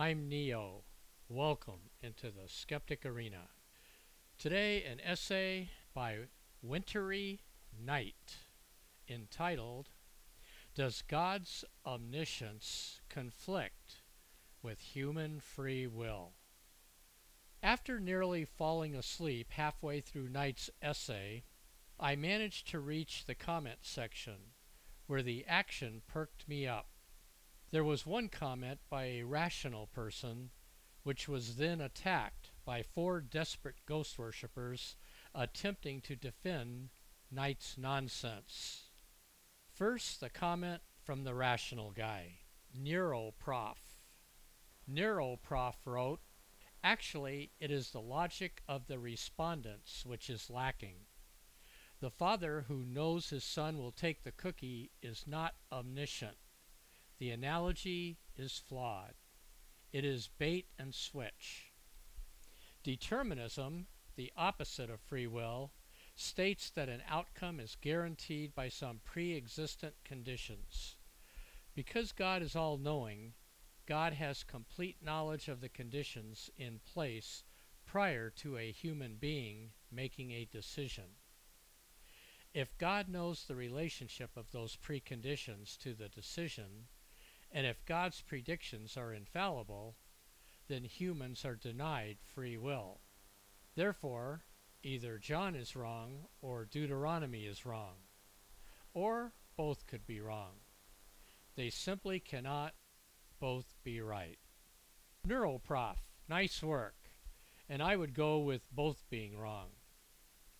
I'm Neo. Welcome into the Skeptic Arena. Today, an essay by Wintery Knight entitled Does God's Omniscience Conflict with Human Free Will? After nearly falling asleep halfway through Knight's essay, I managed to reach the comment section, where the action perked me up. There was one comment by a rational person, which was then attacked by four desperate ghost worshippers attempting to defend Knight's nonsense. First, the comment from the rational guy, Neuroprof. Neuroprof wrote, Actually, it is the logic of the respondents which is lacking. The father who knows his son will take the cookie is not omniscient. The analogy is flawed. It is bait and switch. Determinism, the opposite of free will, states that an outcome is guaranteed by some pre existent conditions. Because God is all knowing, God has complete knowledge of the conditions in place prior to a human being making a decision. If God knows the relationship of those preconditions to the decision, and if God's predictions are infallible, then humans are denied free will. Therefore, either John is wrong or Deuteronomy is wrong, or both could be wrong. They simply cannot both be right. Neuroprof, nice work. And I would go with both being wrong.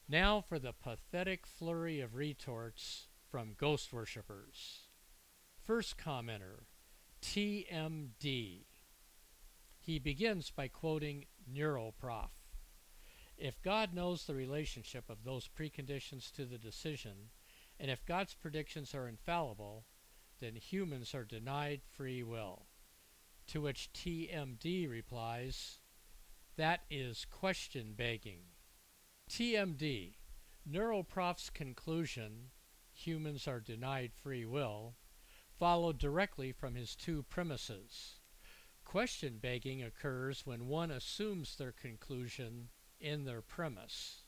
Now for the pathetic flurry of retorts from ghost worshippers. First commenter, TMD. He begins by quoting Neuroprof. If God knows the relationship of those preconditions to the decision, and if God's predictions are infallible, then humans are denied free will. To which TMD replies, That is question begging. TMD, Neuroprof's conclusion, humans are denied free will, followed directly from his two premises. Question begging occurs when one assumes their conclusion in their premise.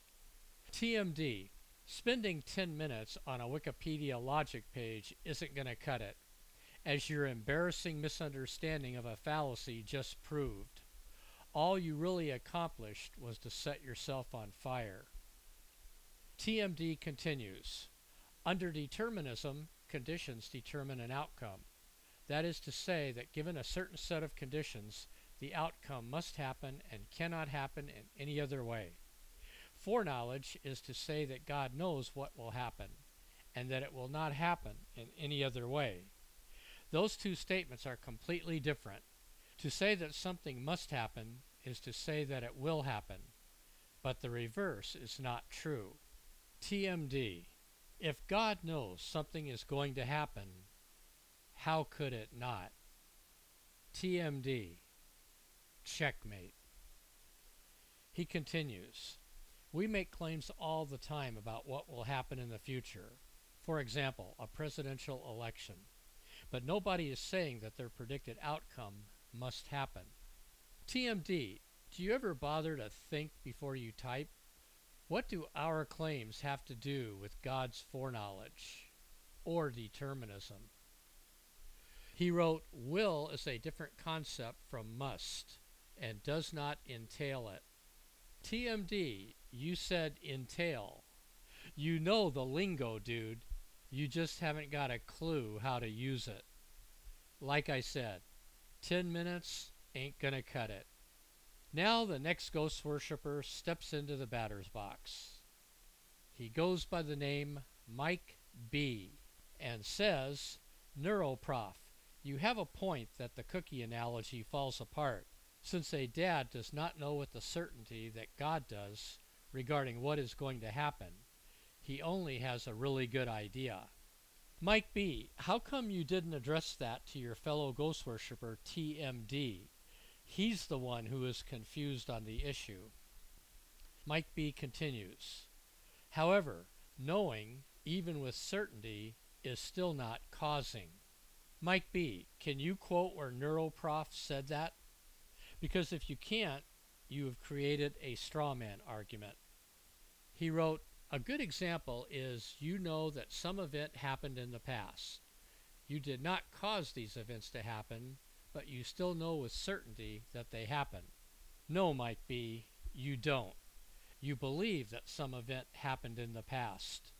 TMD, spending 10 minutes on a Wikipedia logic page isn't going to cut it as your embarrassing misunderstanding of a fallacy just proved. All you really accomplished was to set yourself on fire. TMD continues Under determinism, conditions determine an outcome. That is to say, that given a certain set of conditions, the outcome must happen and cannot happen in any other way. Foreknowledge is to say that God knows what will happen, and that it will not happen in any other way. Those two statements are completely different. To say that something must happen is to say that it will happen, but the reverse is not true. TMD. If God knows something is going to happen, how could it not? TMD. Checkmate. He continues We make claims all the time about what will happen in the future. For example, a presidential election but nobody is saying that their predicted outcome must happen. TMD, do you ever bother to think before you type? What do our claims have to do with God's foreknowledge or determinism? He wrote, Will is a different concept from must and does not entail it. TMD, you said entail. You know the lingo, dude. You just haven't got a clue how to use it. Like I said, 10 minutes ain't gonna cut it. Now the next ghost worshiper steps into the batter's box. He goes by the name Mike B and says, Neuroprof, You have a point that the cookie analogy falls apart, since a dad does not know with the certainty that God does regarding what is going to happen. He only has a really good idea. Mike B., how come you didn't address that to your fellow ghost worshiper TMD? He's the one who is confused on the issue. Mike B. continues However, knowing, even with certainty, is still not causing. Mike B., can you quote where Neuroprof said that? Because if you can't, you have created a straw man argument. He wrote, A good example is you know that some event happened in the past. You did not cause these events to happen, but you still know with certainty that they happen. No, Mike B, you don't. You believe that some event happened in the past.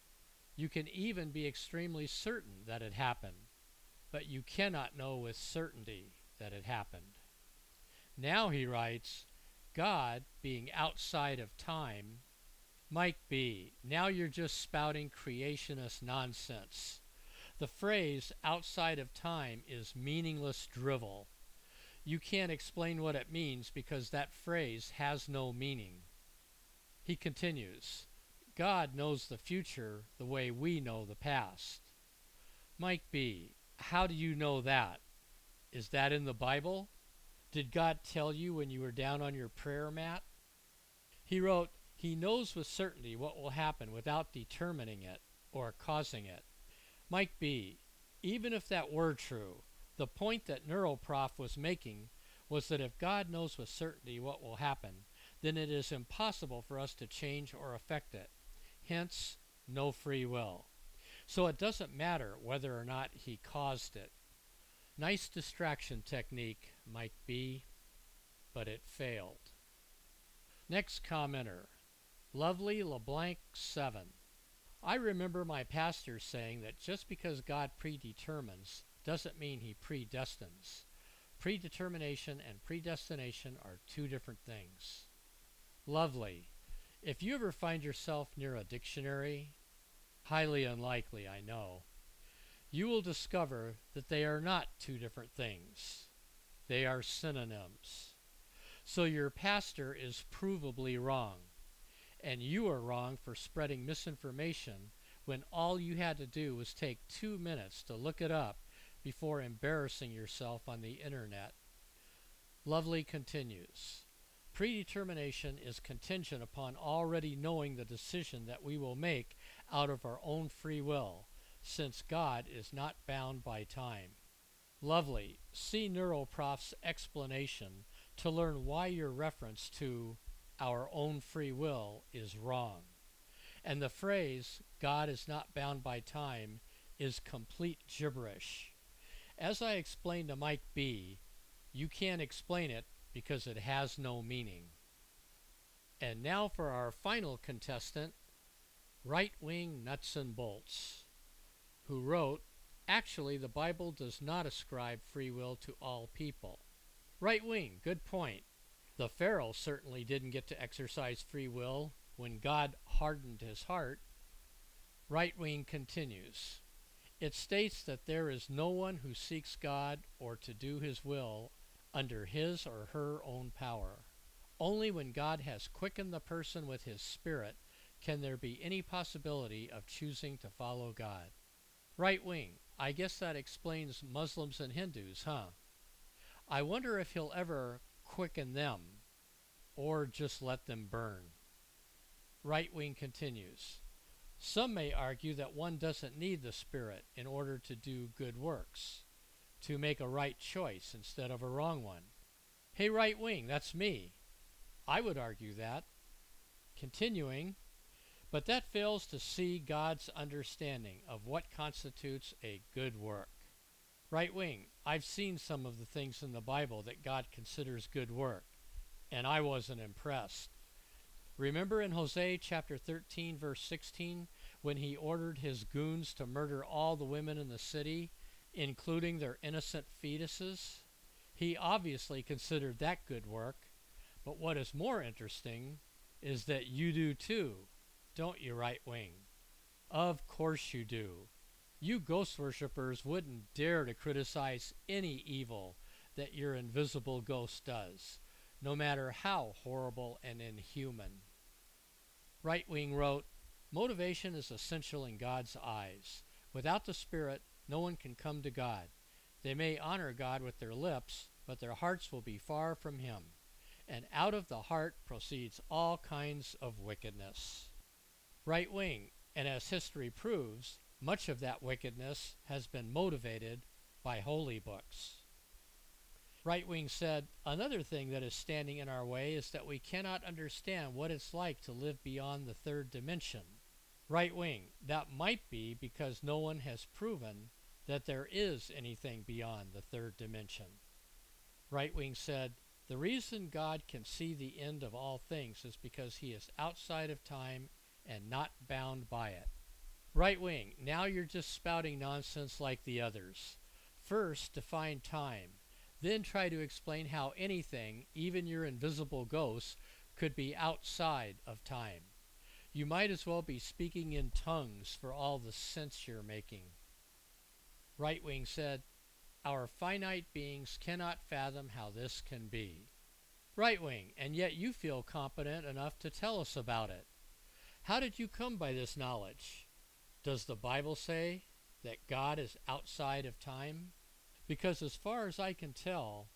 You can even be extremely certain that it happened, but you cannot know with certainty that it happened. Now he writes, God being outside of time, Mike B., now you're just spouting creationist nonsense. The phrase outside of time is meaningless drivel. You can't explain what it means because that phrase has no meaning. He continues, God knows the future the way we know the past. Mike B., how do you know that? Is that in the Bible? Did God tell you when you were down on your prayer mat? He wrote, He knows with certainty what will happen without determining it or causing it. Mike B., even if that were true, the point that Neuroprof was making was that if God knows with certainty what will happen, then it is impossible for us to change or affect it. Hence, no free will. So it doesn't matter whether or not he caused it. Nice distraction technique Mike B, but it failed. Next commenter, Lovely LeBlanc 7. I remember my pastor saying that just because God predetermines doesn't mean he predestines. Predetermination and predestination are two different things. Lovely. If you ever find yourself near a dictionary, highly unlikely, I know, you will discover that they are not two different things. They are synonyms. So your pastor is provably wrong, and you are wrong for spreading misinformation when all you had to do was take two minutes to look it up before embarrassing yourself on the internet. Lovely continues. Predetermination is contingent upon already knowing the decision that we will make out of our own free will, since God is not bound by time. Lovely. See Neuroprof's explanation to learn why your reference to our own free will is wrong. And the phrase, God is not bound by time, is complete gibberish. As I explained to Mike B., you can't explain it because it has no meaning. And now for our final contestant, Right Wing Nuts and Bolts, who wrote, Actually, the Bible does not ascribe free will to all people. Right wing, good point. The Pharaoh certainly didn't get to exercise free will when God hardened his heart. Right wing continues. It states that there is no one who seeks God or to do his will under his or her own power. Only when God has quickened the person with his spirit can there be any possibility of choosing to follow God. Right wing, I guess that explains Muslims and Hindus, huh? I wonder if he'll ever quicken them or just let them burn. Right wing continues. Some may argue that one doesn't need the Spirit in order to do good works to make a right choice instead of a wrong one. Hey, right wing, that's me. I would argue that. Continuing, but that fails to see God's understanding of what constitutes a good work. Right wing, I've seen some of the things in the Bible that God considers good work, and I wasn't impressed. Remember in Hosea chapter 13, verse 16, when he ordered his goons to murder all the women in the city including their innocent fetuses. He obviously considered that good work, but what is more interesting is that you do too, don't you, right wing? Of course you do. You ghost worshippers wouldn't dare to criticize any evil that your invisible ghost does, no matter how horrible and inhuman. Right Wing wrote, Motivation is essential in God's eyes. Without the Spirit, no one can come to God. They may honor God with their lips, but their hearts will be far from Him. And out of the heart proceeds all kinds of wickedness. Right wing, and as history proves, much of that wickedness has been motivated by holy books. Right Wing said, Another thing that is standing in our way is that we cannot understand what it's like to live beyond the third dimension. Right Wing, that might be because no one has proven that there is anything beyond the third dimension. Right Wing said, The reason God can see the end of all things is because he is outside of time and not bound by it. Right Wing, now you're just spouting nonsense like the others. First, define time then try to explain how anything, even your invisible ghosts, could be outside of time. You might as well be speaking in tongues for all the sense you're making. Right Wing said, Our finite beings cannot fathom how this can be. Right Wing, and yet you feel competent enough to tell us about it. How did you come by this knowledge? Does the Bible say that God is outside of time? Because as far as I can tell,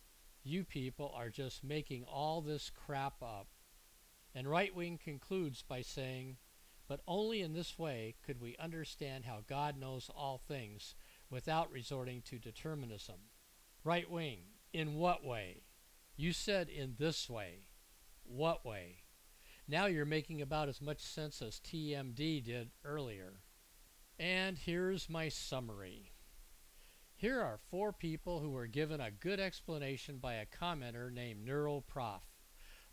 you people are just making all this crap up. And Right Wing concludes by saying, But only in this way could we understand how God knows all things without resorting to determinism. Right Wing, in what way? You said in this way. What way? Now you're making about as much sense as TMD did earlier. And here's my summary. Here are four people who were given a good explanation by a commenter named Neuroprof,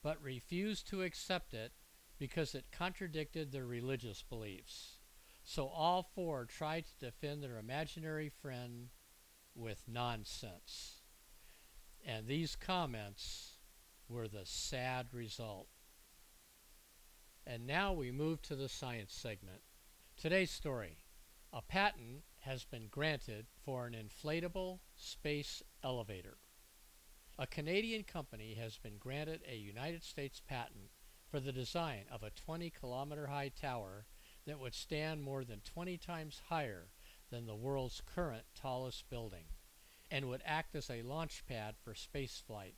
but refused to accept it because it contradicted their religious beliefs. So all four tried to defend their imaginary friend with nonsense. And these comments were the sad result. And now we move to the science segment. Today's story a patent has been granted for an inflatable space elevator. A Canadian company has been granted a United States patent for the design of a 20 kilometer high tower that would stand more than 20 times higher than the world's current tallest building and would act as a launch pad for spaceflight.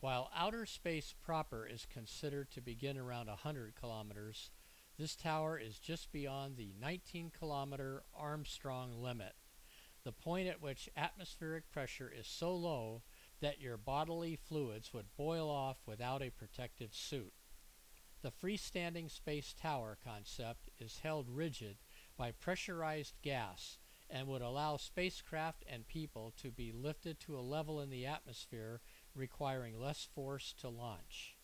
While outer space proper is considered to begin around 100 kilometers, this tower is just beyond the 19 kilometer Armstrong limit, the point at which atmospheric pressure is so low that your bodily fluids would boil off without a protective suit. The freestanding space tower concept is held rigid by pressurized gas and would allow spacecraft and people to be lifted to a level in the atmosphere requiring less force to launch.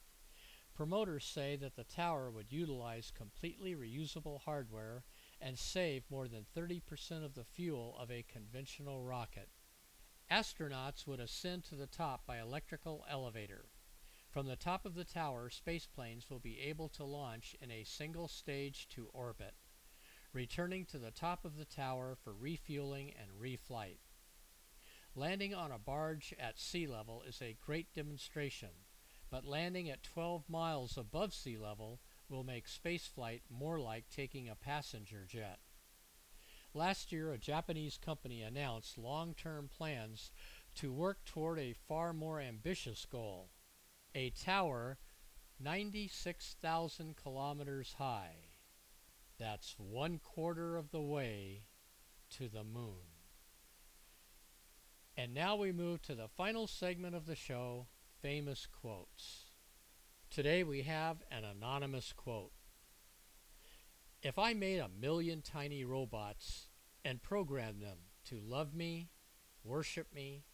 Promoters say that the tower would utilize completely reusable hardware and save more than 30% of the fuel of a conventional rocket. Astronauts would ascend to the top by electrical elevator. From the top of the tower, spaceplanes will be able to launch in a single stage to orbit, returning to the top of the tower for refueling and reflight. Landing on a barge at sea level is a great demonstration but landing at 12 miles above sea level will make spaceflight more like taking a passenger jet. Last year, a Japanese company announced long term plans to work toward a far more ambitious goal a tower 96,000 kilometers high. That's one quarter of the way to the moon. And now we move to the final segment of the show famous quotes. Today we have an anonymous quote. If I made a million tiny robots and programmed them to love me, worship me,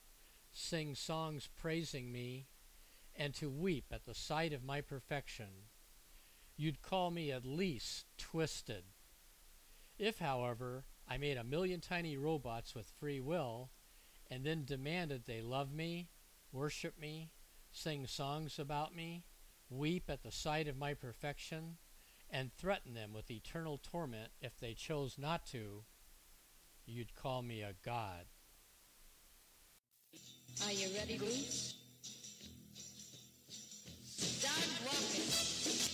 sing songs praising me, and to weep at the sight of my perfection, you'd call me at least twisted. If, however, I made a million tiny robots with free will and then demanded they love me, worship me, sing songs about me, weep at the sight of my perfection, and threaten them with eternal torment if they chose not to, you'd call me a god. Are you ready, Bruce? Start walking.